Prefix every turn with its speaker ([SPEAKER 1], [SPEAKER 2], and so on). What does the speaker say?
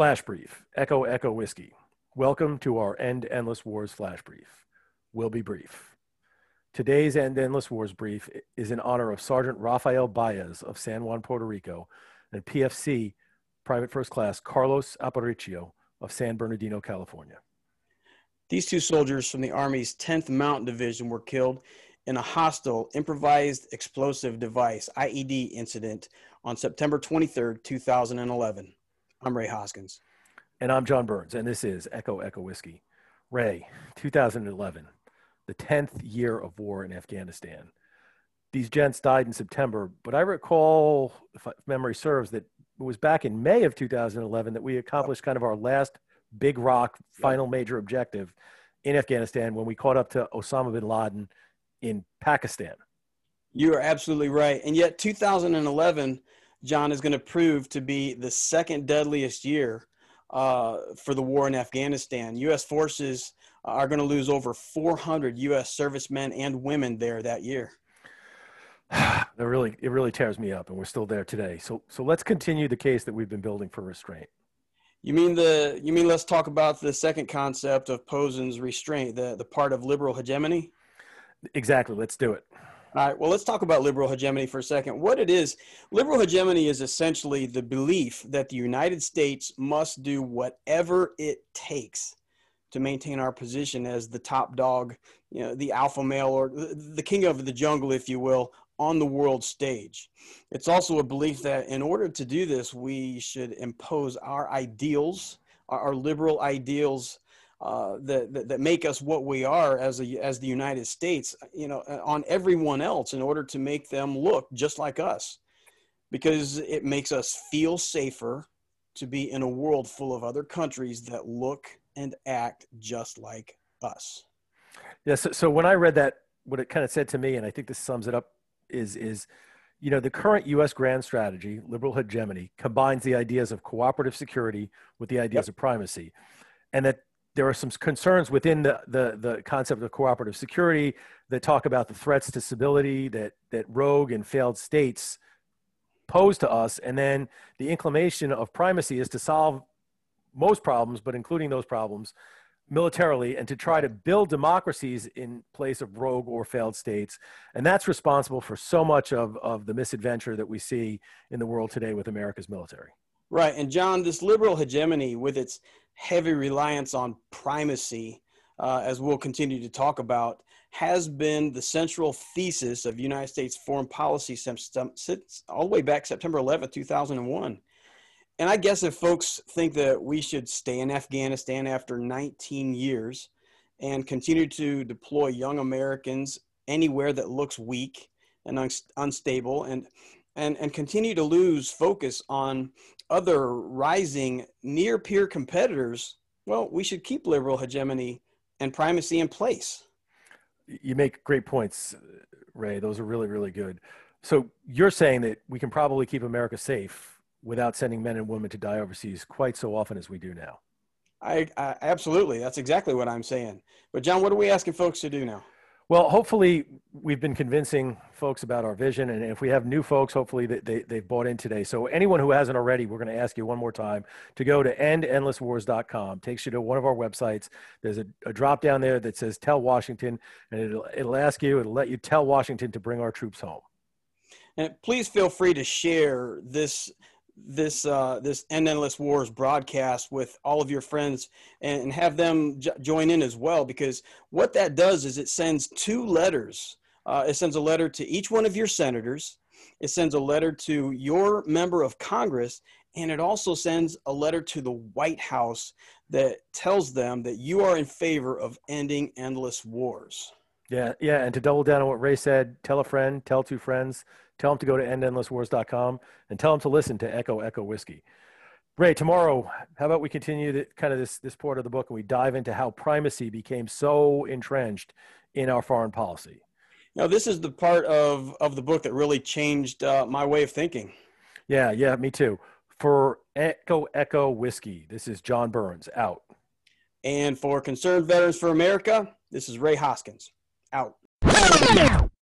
[SPEAKER 1] Flash Brief, Echo Echo Whiskey. Welcome to our End Endless Wars Flash Brief. We'll be brief. Today's End Endless Wars Brief is in honor of Sergeant Rafael Baez of San Juan, Puerto Rico, and PFC Private First Class Carlos Aparicio of San Bernardino, California.
[SPEAKER 2] These two soldiers from the Army's 10th Mountain Division were killed in a hostile improvised explosive device IED incident on September 23, 2011. I'm Ray Hoskins.
[SPEAKER 1] And I'm John Burns, and this is Echo Echo Whiskey. Ray, 2011, the 10th year of war in Afghanistan. These gents died in September, but I recall, if memory serves, that it was back in May of 2011 that we accomplished kind of our last big rock final major objective in Afghanistan when we caught up to Osama bin Laden in Pakistan.
[SPEAKER 2] You are absolutely right. And yet, 2011 John, is going to prove to be the second deadliest year uh, for the war in Afghanistan. U.S. forces are going to lose over 400 U.S. servicemen and women there that year.
[SPEAKER 1] it really, it really tears me up, and we're still there today. So, so let's continue the case that we've been building for restraint.
[SPEAKER 2] You mean the? You mean let's talk about the second concept of Posen's restraint, the the part of liberal hegemony.
[SPEAKER 1] Exactly. Let's do it.
[SPEAKER 2] All right, well, let's talk about liberal hegemony for a second. What it is, liberal hegemony is essentially the belief that the United States must do whatever it takes to maintain our position as the top dog, you know, the alpha male or the king of the jungle, if you will, on the world stage. It's also a belief that in order to do this, we should impose our ideals, our liberal ideals uh, that, that, that make us what we are as a as the United States, you know, uh, on everyone else in order to make them look just like us, because it makes us feel safer to be in a world full of other countries that look and act just like us.
[SPEAKER 1] Yeah. So, so when I read that, what it kind of said to me, and I think this sums it up, is is you know, the current U.S. grand strategy, liberal hegemony, combines the ideas of cooperative security with the ideas yep. of primacy. And that there are some concerns within the, the, the concept of cooperative security that talk about the threats to stability that, that rogue and failed states pose to us. And then the inclination of primacy is to solve most problems, but including those problems militarily and to try to build democracies in place of rogue or failed states. And that's responsible for so much of, of the misadventure that we see in the world today with America's military.
[SPEAKER 2] Right. And John, this liberal hegemony with its heavy reliance on primacy, uh, as we'll continue to talk about, has been the central thesis of United States foreign policy since, since all the way back September 11, 2001. And I guess if folks think that we should stay in Afghanistan after 19 years and continue to deploy young Americans anywhere that looks weak and un- unstable and, and, and continue to lose focus on other rising near peer competitors, well, we should keep liberal hegemony and primacy in place.
[SPEAKER 1] You make great points, Ray. Those are really, really good. So you're saying that we can probably keep America safe without sending men and women to die overseas quite so often as we do now.
[SPEAKER 2] I, I absolutely. That's exactly what I'm saying. But John, what are we asking folks to do now?
[SPEAKER 1] Well, hopefully we've been convincing folks about our vision, and if we have new folks, hopefully they, they, they've bought in today. So anyone who hasn't already, we're going to ask you one more time to go to endendlesswars.com. Takes you to one of our websites. There's a, a drop down there that says "Tell Washington," and it'll it'll ask you, it'll let you tell Washington to bring our troops home.
[SPEAKER 2] And please feel free to share this this uh, this End Endless Wars broadcast with all of your friends and, have them j- join in as well because what that does is it sends two letters. Uh, it sends a letter to each one of your senators. It sends a letter to your member of Congress, and it also sends a letter to the White House that tells them that you are in favor of ending endless wars.
[SPEAKER 1] Yeah, yeah, and to double down on what Ray said, tell a friend, tell two friends, Tell them to go to endendlesswars.com and tell them to listen to Echo Echo Whiskey. Ray, tomorrow, how about we continue the, kind of this, this part of the book and we dive into how primacy became so entrenched in our foreign policy?
[SPEAKER 2] Now, this is the part of, of the book that really changed uh, my way of thinking.
[SPEAKER 1] Yeah, yeah, me too. For Echo Echo Whiskey, this is John Burns out.
[SPEAKER 2] And for Concerned Veterans for America, this is Ray Hoskins out.